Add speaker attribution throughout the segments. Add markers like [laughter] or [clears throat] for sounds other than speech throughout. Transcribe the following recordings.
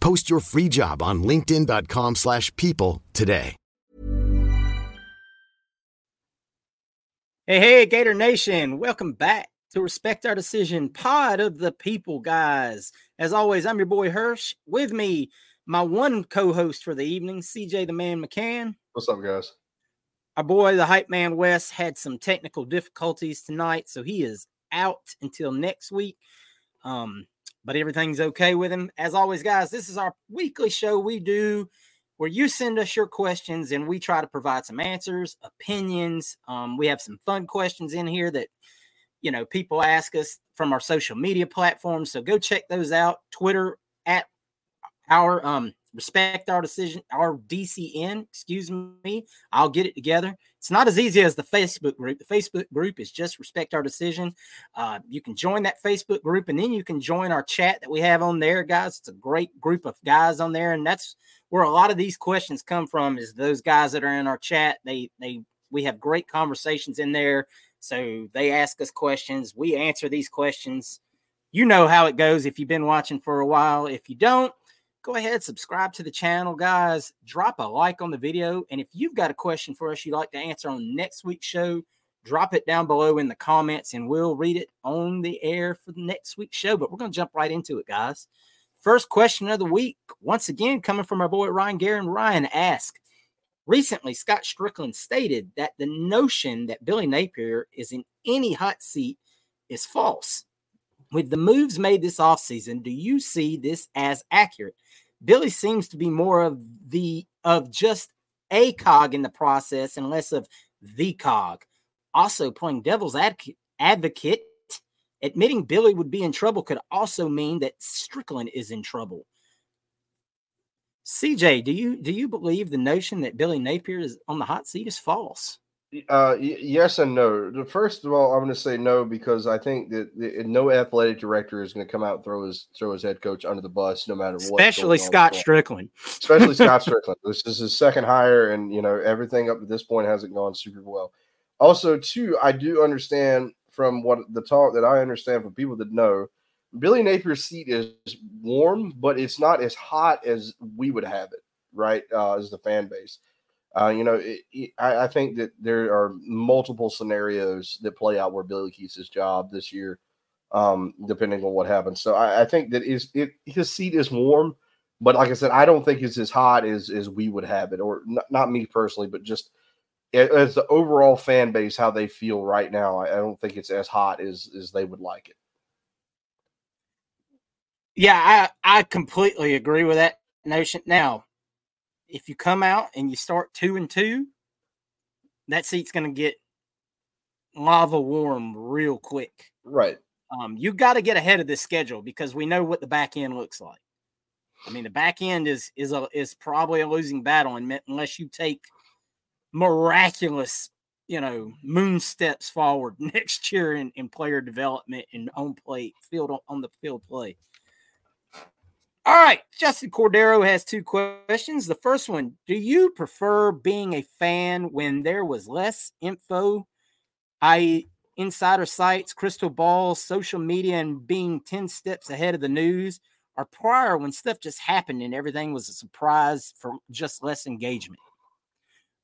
Speaker 1: Post your free job on linkedin.com/people slash people today.
Speaker 2: Hey, hey, Gator Nation. Welcome back to Respect Our Decision Pod of the People, guys. As always, I'm your boy Hirsch. With me, my one co-host for the evening, CJ the Man McCann.
Speaker 3: What's up, guys?
Speaker 2: Our boy, the hype man Wes, had some technical difficulties tonight, so he is out until next week. Um, but everything's okay with him. As always, guys, this is our weekly show we do where you send us your questions and we try to provide some answers, opinions. Um, we have some fun questions in here that you know people ask us from our social media platforms. So go check those out. Twitter at our um respect our decision our dcn excuse me i'll get it together it's not as easy as the facebook group. The facebook group is just respect our decision. Uh, you can join that facebook group and then you can join our chat that we have on there guys. It's a great group of guys on there and that's where a lot of these questions come from is those guys that are in our chat. They they we have great conversations in there so they ask us questions. We answer these questions. You know how it goes if you've been watching for a while. If you don't go ahead, subscribe to the channel, guys. Drop a like on the video. And if you've got a question for us you'd like to answer on next week's show, drop it down below in the comments and we'll read it on the air for the next week's show. But we're going to jump right into it, guys. First question of the week, once again, coming from our boy Ryan Guerin. Ryan asked, Recently, Scott Stricklin stated that the notion that Billy Napier is in any hot seat is false. With the moves made this offseason, do you see this as accurate? Billy seems to be more of the of just a cog in the process and less of the cog. Also, playing devil's advocate, admitting Billy would be in trouble could also mean that Stricklin is in trouble. CJ, do you do you believe the notion that Billy Napier is on the hot seat is false?
Speaker 3: Uh, y- yes and no. First of all, I'm going to say no because I think that the, no athletic director is going to come out and throw his throw his head coach under the bus, no matter what.
Speaker 2: Especially Scott Stricklin.
Speaker 3: Especially [laughs] Scott Stricklin. This is his second hire, and you know everything up to this point hasn't gone super well. Also, too, I do understand from what the talk that I understand from people that know, Billy Napier's seat is warm, but it's not as hot as we would have it, right? Uh, as the fan base. Uh, you know, it, it, I, I, think that there are multiple scenarios that play out where Billy keeps his job this year, um, depending on what happens. So I, I think that is it. His seat is warm, but like I said, I don't think it's as hot as as we would have it, or not, not me personally, but just as the overall fan base how they feel right now. I, I don't think it's as hot as as they would like it.
Speaker 2: Yeah, I I completely agree with that notion. Now, if you come out and you start two and two, that seat's going to get lava warm real quick.
Speaker 3: Right.
Speaker 2: Um, you got to get ahead of this schedule because we know what the back end looks like. I mean, the back end is is a is probably a losing battle unless you take miraculous, you know, moon steps forward [laughs] next year in, in player development and on play field on the field play. All right, Justin Cordero has two questions. The first one: Do you prefer being a fan when there was less info, i.e., insider sites, crystal balls, social media, and being ten steps ahead of the news, or prior when stuff just happened and everything was a surprise for just less engagement?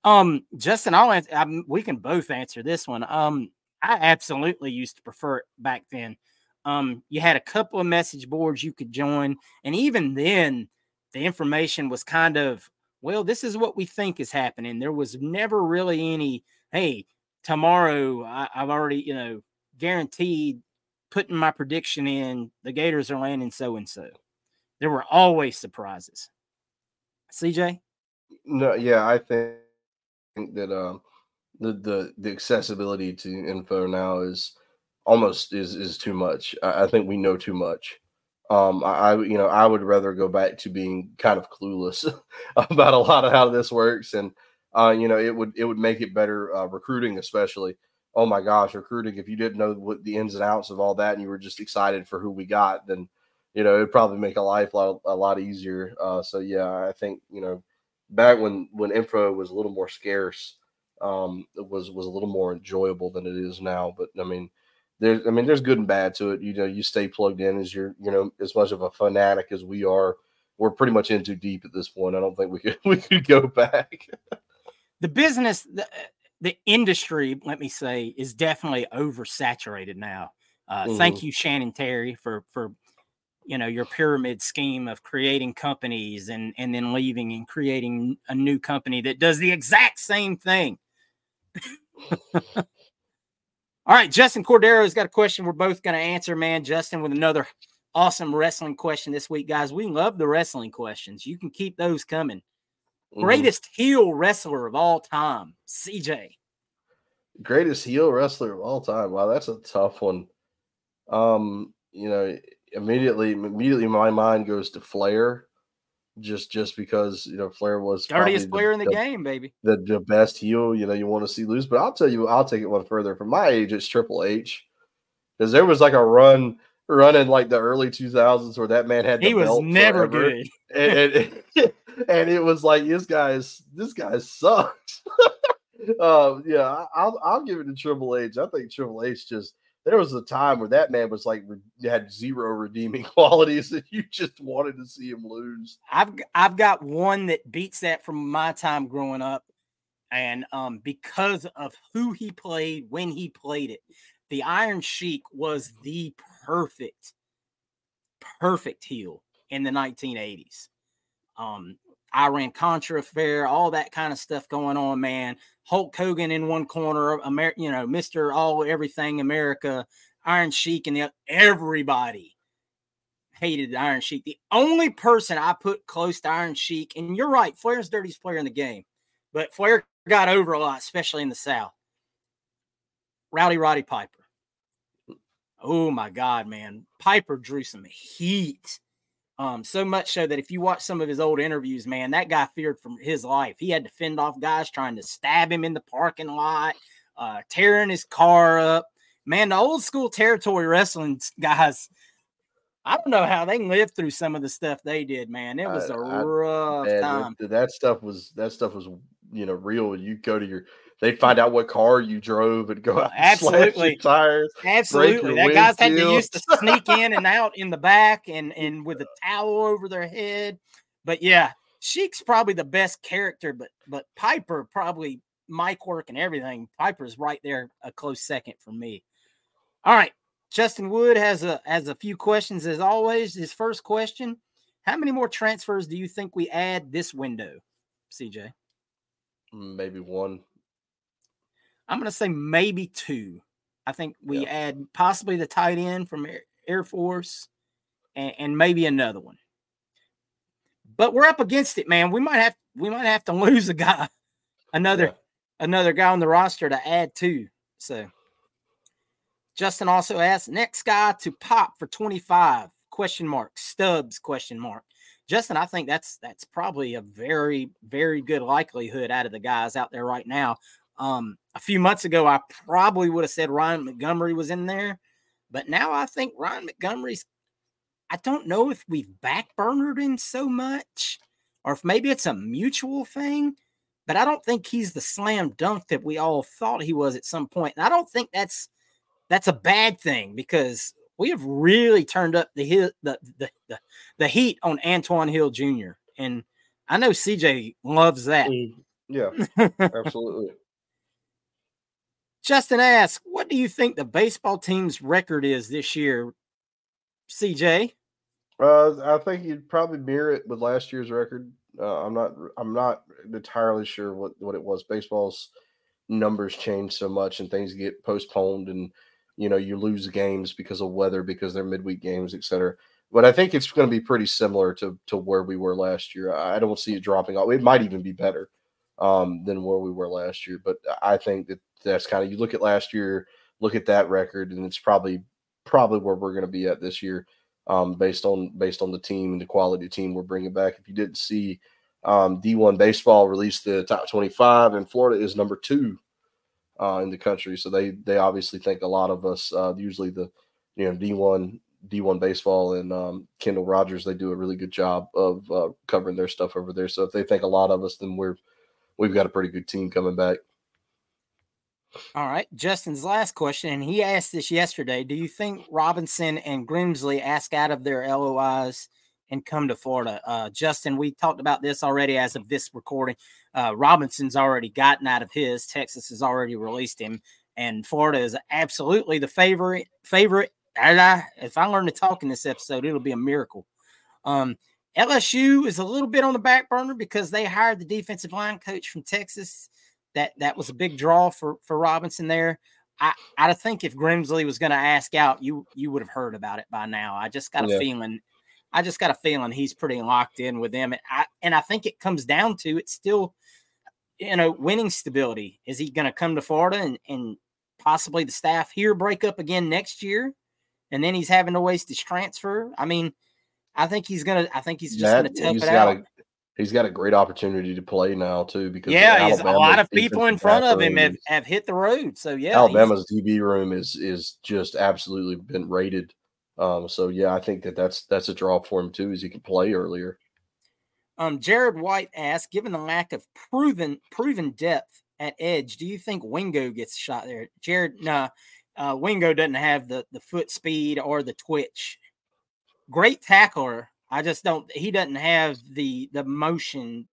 Speaker 2: Um, Justin, I'll answer, I, we can both answer this one. Um, I absolutely used to prefer it back then. Um, you had a couple of message boards you could join, and even then, the information was kind of, well, this is what we think is happening. There was never really any, hey, tomorrow I, I've already, you know, guaranteed putting my prediction in. The Gators are landing so and so. There were always surprises. CJ,
Speaker 3: No, yeah, I think that um the the the accessibility to info now is almost is is too much. I, I think we know too much. Um, I, you know I would rather go back to being kind of clueless [laughs] about a lot of how this works, and uh, you know it would it would make it better uh, recruiting, especially. Oh my gosh, recruiting! If you didn't know what the ins and outs of all that, and you were just excited for who we got, then you know it'd probably make a life a lot, a lot easier. Uh, so yeah, I think you know back when when info was a little more scarce, um, it was was a little more enjoyable than it is now. But I mean, there's I mean there's good and bad to it. You know, you stay plugged in as you're you know as much of a fanatic as we are. We're pretty much in too deep at this point. I don't think we could [laughs] we could go back.
Speaker 2: the business, the, the industry, let me say, is definitely oversaturated now. Uh, Thank
Speaker 3: Mhm.
Speaker 2: you, Shannon Terry, for for you know your pyramid scheme of creating companies and and then leaving and creating a new company that does the exact same thing. [laughs] All right, Justin Cordero's got a question we're both going to answer, man. Justin with another awesome wrestling question this week, guys. We love the wrestling questions. You can keep those coming.
Speaker 3: Mhm.
Speaker 2: Greatest heel wrestler of all time, CJ.
Speaker 3: greatest heel wrestler of all time. Wow, that's a tough one. Um, you know, immediately immediately my mind goes to Flair, just just because you know Flair was
Speaker 2: Dirtiest player in the, game, baby.
Speaker 3: the, the best heel. You know, you want to see lose, but I'll tell you, I'll take it one further. From my age, it's Triple H, because there was like a run running like the early two thousands where that man had the
Speaker 2: He was never
Speaker 3: forever.
Speaker 2: good.
Speaker 3: and, and, [laughs] and it was like this guy's this guy sucks. [laughs] uh, yeah, I'll I'll give it to Triple H. I think Triple H just there was a time where that man was like had zero redeeming [laughs] qualities, and you just wanted to see him lose.
Speaker 2: I've I've got one that beats that from my time growing up, and um, because of who he played when he played it, the Iron Sheik was the perfect, perfect heel in the 1980s. Um, Iran Contra affair, all that kind of stuff going on, man. Hulk Hogan in one corner, Amer- you know, Mister All Everything America, Iron Sheik, and the everybody hated Iron Sheik. The only person I put close to Iron Sheik, and you're right, Flair's dirtiest player in the game, but Flair got over a lot, especially in the South. Rowdy Roddy Piper. Oh my God, man. Piper drew some heat. Um, so much so that if you watch some of his old interviews, man, that guy feared for his life. He had to fend off guys trying to stab him in the parking lot, uh, tearing his car up. Man, the old school territory wrestling [laughs] guys, I don't know how they lived through some of the stuff they did, man. It was
Speaker 3: I-
Speaker 2: a
Speaker 3: I-
Speaker 2: rough
Speaker 3: Man,
Speaker 2: time.
Speaker 3: that, that stuff was that stuff was you know real. You go to your they'd find out what car you drove and go out and [laughs] slash your
Speaker 2: Absolutely.
Speaker 3: tires.
Speaker 2: Absolutely. That guys had to used to sneak in and out in the back and [laughs] and with a towel over their head. But yeah, Sheik's probably the best character, but but Piper probably mic work and everything. Piper's right there a close second for me. All right. Justin Wood has a has a few questions as always. His first question: How many more transfers do you think we add this window, CJ?
Speaker 3: Mm, maybe one.
Speaker 2: I'm going to say maybe two. I think we
Speaker 3: Yeah.
Speaker 2: add possibly the tight end from Air, Force and, and maybe another one. But we're up against it, man. We might have we might have to [laughs] lose a guy, another
Speaker 3: Yeah.
Speaker 2: another guy on the roster to add to. So Justin also asked next guy to pop for 25 question mark Stubbs question mark. Justin, I think that's that's probably a very very good likelihood out of the guys out there right now. Um, a few months ago, I probably would have said Ryan Montgomery was in there, but now I think Ryan Montgomery's. I don't know if we've backburnered him so much or if maybe it's a mutual thing, but I don't think he's the slam dunk that we all thought he was at some point. And I don't think that's that's a bad thing because we have really turned up the hit, the, the the the heat on Antoine Hill Jr. And I know CJ loves that.
Speaker 3: Mm, Yeah, [laughs] absolutely.
Speaker 2: Justin asks, "What do you think the baseball team's record is this year?" CJ,
Speaker 3: Uh, I think you'd probably mirror it with last year's record. Uh, I'm not. I'm not entirely sure what what it was. Baseball's numbers change so much, and things get postponed, and you know you lose games because of weather, because they're midweek games, etc. But I think it's going to be pretty similar to to where we were last year. I don't see it dropping off. It might even be better um, than where we were last year. But I think that that's kind of you look at last year, look at that record, and it's probably probably where we're going to be at this year um, based on based on the team and the quality team we're bringing back. If you didn't see, um, D1 baseball released the top 25, and Florida is number two uh, in the country. So they they obviously think a lot of us. Uh, usually the you know D1 D1 baseball and um, Kendall Rogers they do a really good job of uh, covering their stuff over there. So if they think a lot of us, then we're we've got a pretty good team coming back.
Speaker 2: All right. Justin's last question, and he asked this yesterday. Do you think Robinson and Grimsley ask out of their LOIs and come to Florida? Uh, Justin, we talked about this already as of this recording. Uh, Robinson's already gotten out of his. Texas has already released him, and Florida is absolutely the favorite. Favorite. If I learn to talk in this episode, it'll be a miracle. Um, LSU is a little bit on the back burner because they hired the defensive line coach from Texas that that was a big draw for for Robinson there. I I think if Grimsley was going to ask out, you you would have heard about it by now. I just got a
Speaker 3: Yeah.
Speaker 2: feeling. I just got a feeling he's pretty locked in with them. And I and I think it comes down to it's still, you know, winning stability. Is he going to come to Florida and and possibly the staff here break up again next year, and then he's having to waste his transfer? I mean, I think he's gonna. I think he's just
Speaker 3: That-
Speaker 2: going to tough it
Speaker 3: got
Speaker 2: out.
Speaker 3: He's got a great opportunity to play now too because
Speaker 2: Yeah, he's, a lot of people in front of him have, have hit the road. So yeah,
Speaker 3: Alabama's DB room is is just absolutely been rated. Um, so yeah, I think that that's that's a draw for him too, is he can play earlier.
Speaker 2: Um, Jared White asked, given the lack of proven proven depth at edge, do you think Wingo gets shot there? Jared, nah, uh, Wingo doesn't have the the foot speed or the twitch. Great tackler. I just don't. He doesn't have the the motion.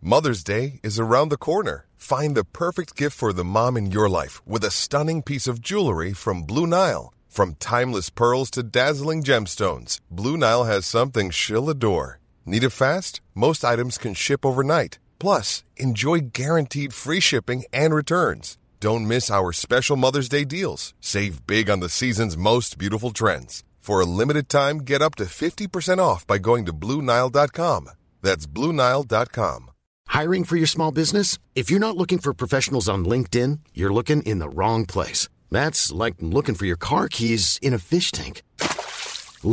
Speaker 4: Mother's Day is around the corner. Find the perfect gift for the mom in your life with a stunning piece of jewelry from Blue Nile. From timeless pearls to dazzling gemstones, Blue Nile has something she'll adore. Need it fast? Most items can ship overnight. Plus, enjoy guaranteed free shipping and returns. Don't miss our special Mother's Day deals. Save big on the season's most beautiful trends. For a limited time, get up to 50% off by going to BlueNile.com. That's BlueNile.com.
Speaker 1: Hiring for your small business? If you're not looking for professionals on LinkedIn, you're looking in the wrong place. That's like looking for your car keys in a fish tank.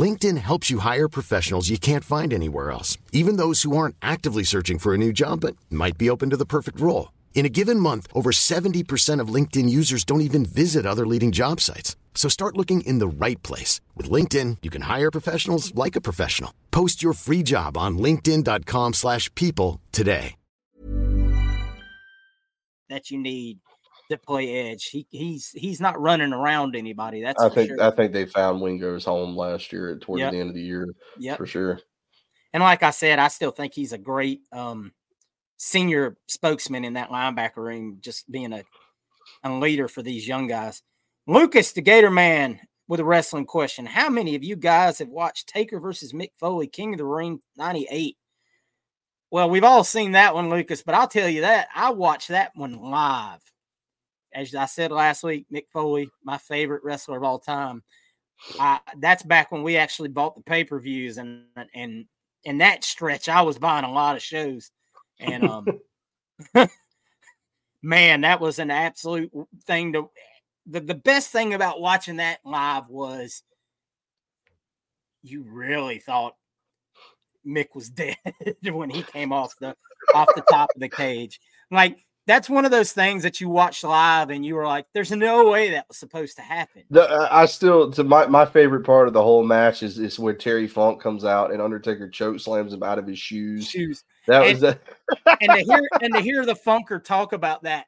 Speaker 1: LinkedIn helps you hire professionals you can't find anywhere else, even those who aren't actively searching for a new job but might be open to the perfect role. In a given month, over 70% of LinkedIn users don't even visit other leading job sites. So start looking in the right place. With LinkedIn, you can hire professionals like a professional. Post your free job on linkedin.com slash people today.
Speaker 2: that you need to play edge. He he's he's not running around anybody. That's
Speaker 3: I think
Speaker 2: sure.
Speaker 3: I think they found Wingo's home last year towards
Speaker 2: Yep.
Speaker 3: the end of the year
Speaker 2: Yep.
Speaker 3: for sure.
Speaker 2: And like I said, I still think he's a great um, senior spokesman in that linebacker room, just being a, a leader for these young guys. Lucas, the Gator man, with a wrestling question. How many of you guys have watched Taker versus Mick Foley, King of the Ring 98? Well, we've all seen that one, Lucas, but I'll tell you that I watched that one live. As I said last week, Mick Foley, my favorite wrestler of all time. I, that's back when we actually bought the pay per views, and and in that stretch, I was buying a lot of shows, and um, [laughs] man, that was an absolute thing to. The, the best thing about watching that live was you really thought Mick was [laughs] dead when he came off the off the top of the cage. Like that's one of those things that you watch live and you were like, "There's no way that was supposed to happen."
Speaker 3: The, I still to my, my favorite part of the whole match is is when Terry Funk comes out and Undertaker choke slams him out of his shoes.
Speaker 2: Shoes.
Speaker 3: That
Speaker 2: and,
Speaker 3: was that. [laughs]
Speaker 2: and to hear and to hear the Funker talk about that,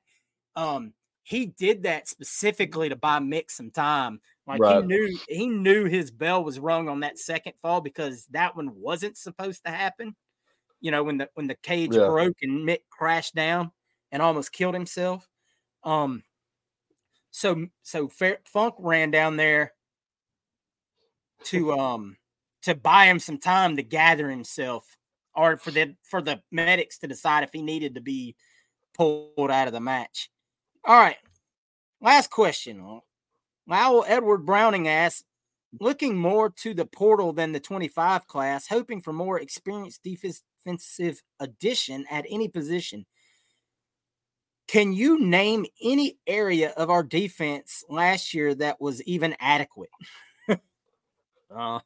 Speaker 2: um, he did that specifically to buy Mick some time. Like
Speaker 3: Right.
Speaker 2: he knew he knew his bell was rung on that second fall because that one wasn't supposed to happen. You know, when the when the cage
Speaker 3: Yeah.
Speaker 2: broke and Mick crashed down and almost killed himself. Um so so Funk ran down there to um to buy him some time to gather himself or for the for the medics to decide if he needed to be pulled out of the match. All right. Last question. Lowell Edward Browning asks, looking more to the portal than the 25 class, hoping for more experienced defensive addition at any position. Can you name any area of our defense last year that was even adequate? [laughs] uh,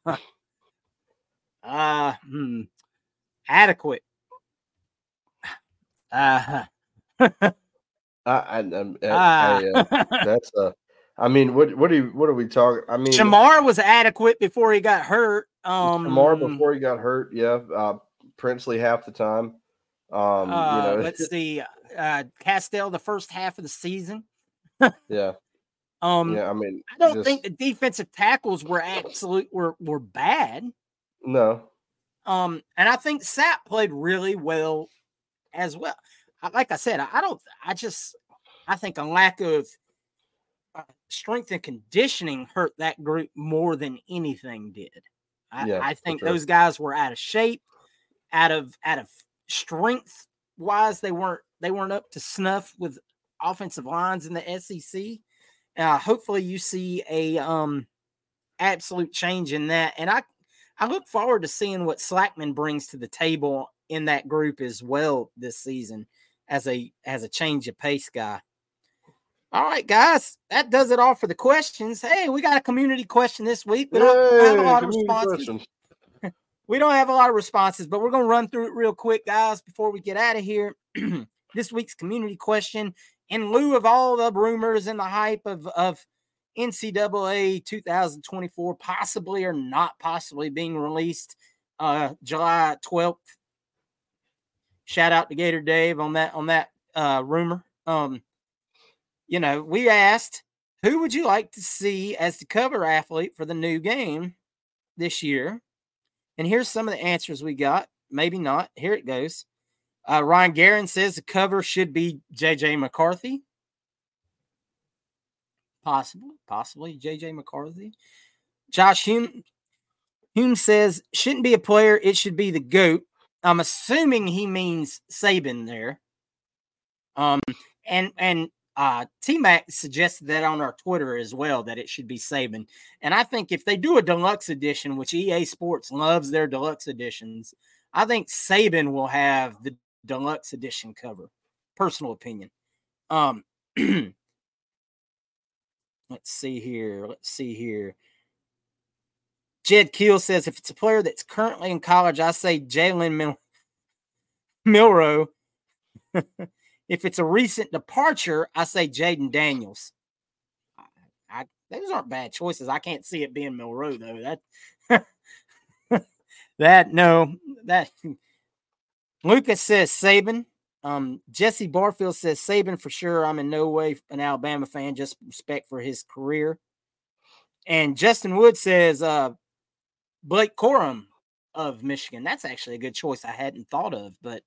Speaker 2: uh, hmm, adequate. Uh, [laughs]
Speaker 3: I, I, I,
Speaker 2: Ah.
Speaker 3: I, uh, [laughs] that's uh, I mean, what what do you, what are we talking? I mean,
Speaker 2: Shamar was adequate before he got hurt. Um,
Speaker 3: before he got hurt, yeah. Uh, Princely half the time. Um,
Speaker 2: uh,
Speaker 3: you know,
Speaker 2: let's see, uh, Castell the first half of the season.
Speaker 3: yeah, [laughs]
Speaker 2: Um,
Speaker 3: yeah. I mean,
Speaker 2: I don't
Speaker 3: just-
Speaker 2: think the defensive tackles were absolute were were bad.
Speaker 3: no.
Speaker 2: Um, and I think Sapp played really well as well. Like I said, I don't. I just I think a lack of uh, strength and conditioning hurt that group more than anything did. I,
Speaker 3: Yeah,
Speaker 2: I think those guys were out of shape, out of out of strength wise. They weren't they weren't up to snuff with offensive lines in the SEC. Uh, hopefully, you see a um absolute change in that, and I I look forward to seeing what Slackman brings to the table in that group as well this season as a as a change of pace guy. All right, guys, that does it all for the questions. Hey, we got a community question this week. We don't have a lot of responses.
Speaker 3: questions. [laughs]
Speaker 2: We don't have a lot of responses, but we're going to run through it real quick, guys, before we get out of here. [clears throat] this week's community question, in lieu of all the rumors and the hype of, of NCAA 2024 possibly or not possibly being released uh, July 12th. Shout out to Gator Dave on that on that uh, rumor. Um, you know, we asked who would you like to see as the cover athlete for the new game this year? And here's some of the answers we got. Maybe not. Here it goes. Uh, Ryan Guerin says the cover should be JJ McCarthy. Possibly, possibly JJ McCarthy. Josh Hume, Hume says shouldn't be a player. It should be the goat. I'm assuming he means Saban there. Um, and and uh, T Mac suggested that on our Twitter as well that it should be Saban. And I think if they do a deluxe edition, which EA Sports loves their deluxe editions, I think Saban will have the deluxe edition cover. Personal opinion. Um, [clears throat] let's see here. Let's see here. Jed Keel says if it's a player that's currently in college, I say Jalen Mil- [laughs] Milrow. [laughs] if it's a recent departure, I say Jayden Daniels. I, I, those aren't bad choices. I can't see it being Milrow though. That [laughs] that no that Lucas says Saban. Um, Jesse Barfield says Saban for sure. I'm in no way an Alabama fan, just respect for his career. And Justin Wood says uh, Blake Corum of Michigan. That's actually a good choice I hadn't thought of, but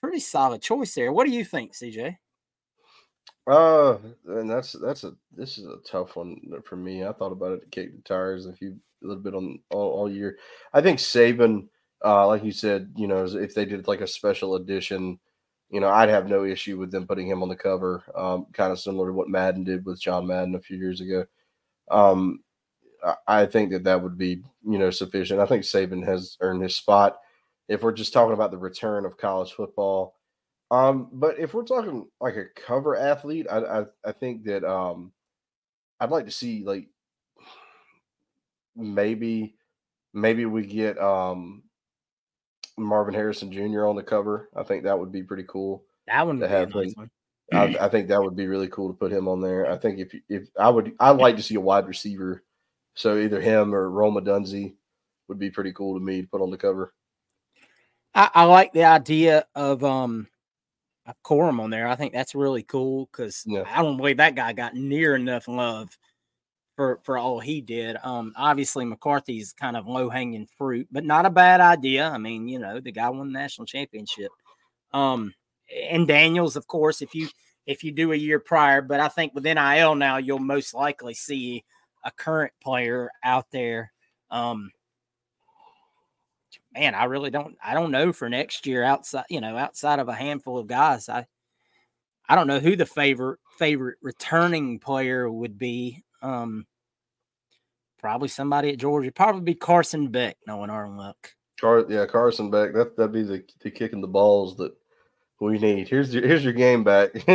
Speaker 2: pretty solid choice there. What do you think, CJ?
Speaker 3: Uh, and that's that's a this is a tough one for me. I thought about it to kick the tires a few a little bit on all, all year. I think Saban, uh, like you said, you know, if they did like a special edition, you know, I'd have no issue with them putting him on the cover. Um, kind of similar to what Madden did with John Madden a few years ago. Um, I, think that that would be you know sufficient. I think Saban has earned his spot. If we're just talking about the return of college football. Um, but if we're talking like a cover athlete, I I, I think that um, I'd like to see like maybe maybe we get um Marvin Harrison Jr. on the cover. I think that would be pretty cool.
Speaker 2: That one
Speaker 3: to
Speaker 2: would be a
Speaker 3: have
Speaker 2: nice.
Speaker 3: I, I think that would be really cool to put him on there. I think if if I would, I'd like to see a wide receiver. So either him or Rome Odunze would be pretty cool to me to put on the cover.
Speaker 2: I, I like the idea of um a Corum on there. I think that's really cool because
Speaker 3: Yeah.
Speaker 2: I don't believe that guy got near enough love for for all he did. Um, obviously McCarthy's kind of low hanging fruit, but not a bad idea. I mean, you know, the guy won the national championship. Um, and Daniels, of course, if you if you do a year prior, but I think with NIL now, you'll most likely see a current player out there. Um, man, I really don't I don't know for next year outside, you know, outside of a handful of guys. I I don't know who the favorite favorite returning player would be. Um probably somebody at Georgia, probably be Carson Beck, knowing our luck.
Speaker 3: Car, yeah, Carson Beck. That that'd be the, the kicking the balls that we need. Here's your here's your game back. [laughs]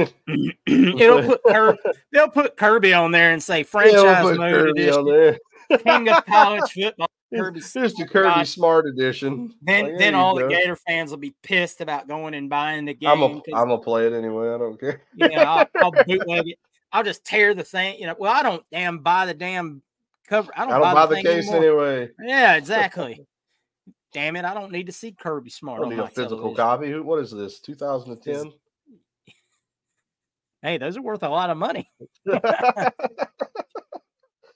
Speaker 2: It'll put Kirby, they'll put Kirby on there and say
Speaker 3: Yeah,
Speaker 2: franchise mode
Speaker 3: Kirby on
Speaker 2: edition,
Speaker 3: there.
Speaker 2: king of college [laughs] football. Kirby
Speaker 3: Here's, the Kirby. Smart edition.
Speaker 2: Then
Speaker 3: Like,
Speaker 2: then all the
Speaker 3: go.
Speaker 2: Gator fans will be pissed about going and buying the game.
Speaker 3: I'm a I'm gonna play it anyway. I don't care.
Speaker 2: you know, I'll, [laughs] I'll bootleg it. I'll just tear the thing. You know, well, I don't damn buy the damn cover. I don't,
Speaker 3: I don't buy the
Speaker 2: thing
Speaker 3: case
Speaker 2: anymore.
Speaker 3: anyway.
Speaker 2: Yeah, exactly. Damn it, I don't need to see Kirby
Speaker 3: I
Speaker 2: Smart
Speaker 3: don't
Speaker 2: on
Speaker 3: need a physical
Speaker 2: television.
Speaker 3: copy. What is this? 2010.
Speaker 2: Hey, those are worth a lot of money. [laughs]
Speaker 3: yeah,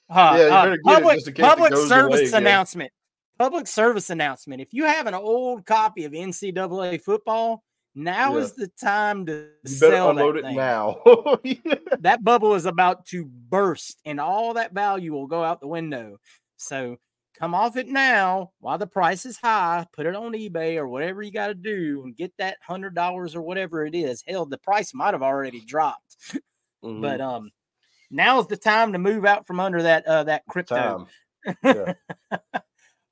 Speaker 2: Uh,
Speaker 3: you
Speaker 2: uh,
Speaker 3: better get it
Speaker 2: public
Speaker 3: just in case it
Speaker 2: public service announcement. Public service announcement. If you have an old copy of NCAA football, now
Speaker 3: Yeah.
Speaker 2: is the time to
Speaker 3: You better
Speaker 2: sell
Speaker 3: unload it
Speaker 2: thing.
Speaker 3: now. [laughs]
Speaker 2: that bubble is about to burst and all that value will go out the window. So come off it now while the price is high, put it on eBay or whatever you got to do and get that hundred dollars or whatever it is. Hell, the price might have already dropped, [laughs]
Speaker 3: Mhm.
Speaker 2: but um now's the time to move out from under that uh that crypto.
Speaker 3: Yeah. [laughs]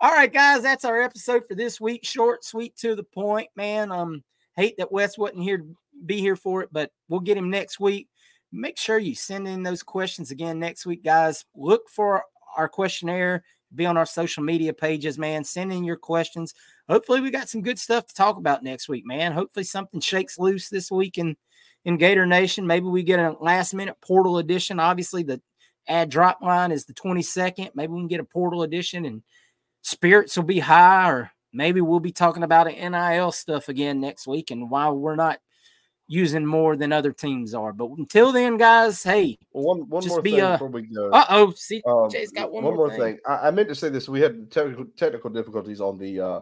Speaker 2: All right, guys, that's our episode for this week. Short, sweet, to the point, man. Um, hate that Wes wasn't here to be here for it, but we'll get him next week. Make sure you send in those questions again next week, guys. Look for our questionnaire, be on our social media pages, man. Send in your questions. Hopefully, we got some good stuff to talk about next week, man. Hopefully, something shakes loose this week in in Gator Nation. Maybe we get a last minute portal edition. Obviously, the ad drop line is the 22nd. Maybe we can get a portal edition and spirits will be high, or maybe we'll be talking about NIL stuff again next week and why we're not using more than other teams are. But until then, guys, hey,
Speaker 3: Well, one one
Speaker 2: Just
Speaker 3: more
Speaker 2: be,
Speaker 3: thing
Speaker 2: uh,
Speaker 3: before we go.
Speaker 2: uh oh, see,
Speaker 3: Um,
Speaker 2: Jay's got one,
Speaker 3: one
Speaker 2: more, thing.
Speaker 3: thing. I, I meant to say this. We had technical technical difficulties on the, uh,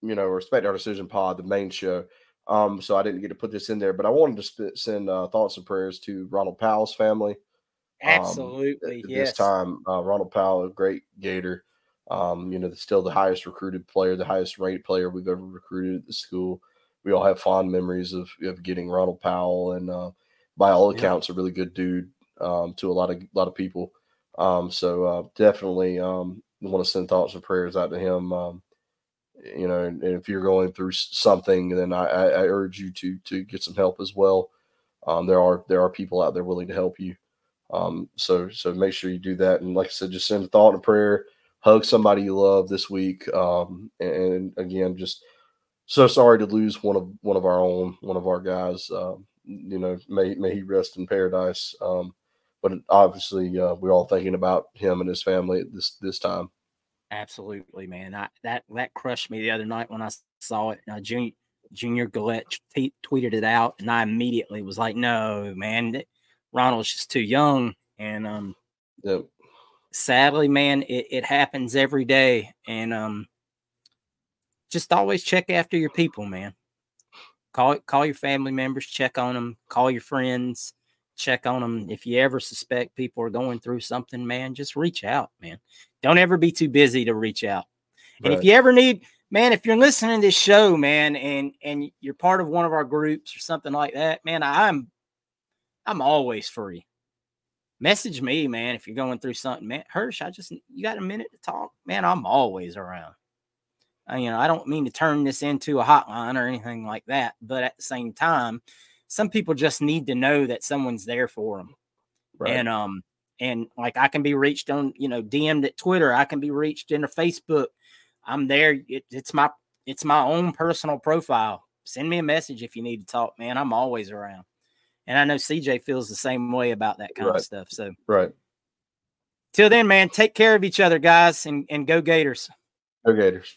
Speaker 3: you know, respect our decision pod, the main show. Um, so I didn't get to put this in there, but I wanted to sp- send uh, thoughts and prayers to Ronald Powell's family. um,
Speaker 2: Absolutely,
Speaker 3: at
Speaker 2: yes.
Speaker 3: This time, uh, Ronald Powell, a great Gator. Um, you know, still the highest recruited player, the highest ranked player we've ever recruited at the school. We all have fond memories of of getting Ronald Powell, and uh, by all
Speaker 2: Yeah.
Speaker 3: accounts, a really good dude um, to a lot of lot of people. Um, so uh, definitely um, want to send thoughts and prayers out to him. Um, you know, and, and if you're going through something, then I, I, I urge you to to get some help as well. Um, there are there are people out there willing to help you. Um, so so make sure you do that. And like I said, just send a thought and a prayer. Hug somebody you love this week. Um, and, and again, just so sorry to lose one of one of our own, one of our guys. Um, you know, may may he rest in paradise. Um, but obviously, uh, we're all thinking about him and his family at this this time.
Speaker 2: Absolutely, man. I, that that crushed me the other night when I saw it. Uh, Junior Junior Gillette t- tweeted it out, and I immediately was like, "No, man, that- Ronald's just too young." And um,
Speaker 3: Yep.
Speaker 2: sadly, man, it, it happens every day. And um, just always check after your people, man. Call call your family members, check on them, call your friends, check on them. If you ever suspect people are going through something, man, just reach out, man. Don't ever be too busy to reach out. And if you ever need, man, if you're listening to this show, man, and and you're part of one of our groups or something like that, man, I'm I'm always free. Message me, man, if you're going through something, man. Hirsch, I just you got a minute to talk, man. I'm always around. Uh, you know, I don't mean to turn this into a hotline or anything like that, but at the same time, some people just need to know that someone's there for them.
Speaker 3: Right.
Speaker 2: And um, and like I can be reached on, you know, DM'd at Twitter. I can be reached in a Facebook. I'm there. It, it's my it's my own personal profile. send me a message if you need to talk, man. I'm always around. And I know CJ feels the same way about that kind
Speaker 3: Right.
Speaker 2: of stuff. So
Speaker 3: Right.
Speaker 2: till then, man, take care of each other, guys, and, and go Gators.
Speaker 3: Go Gators.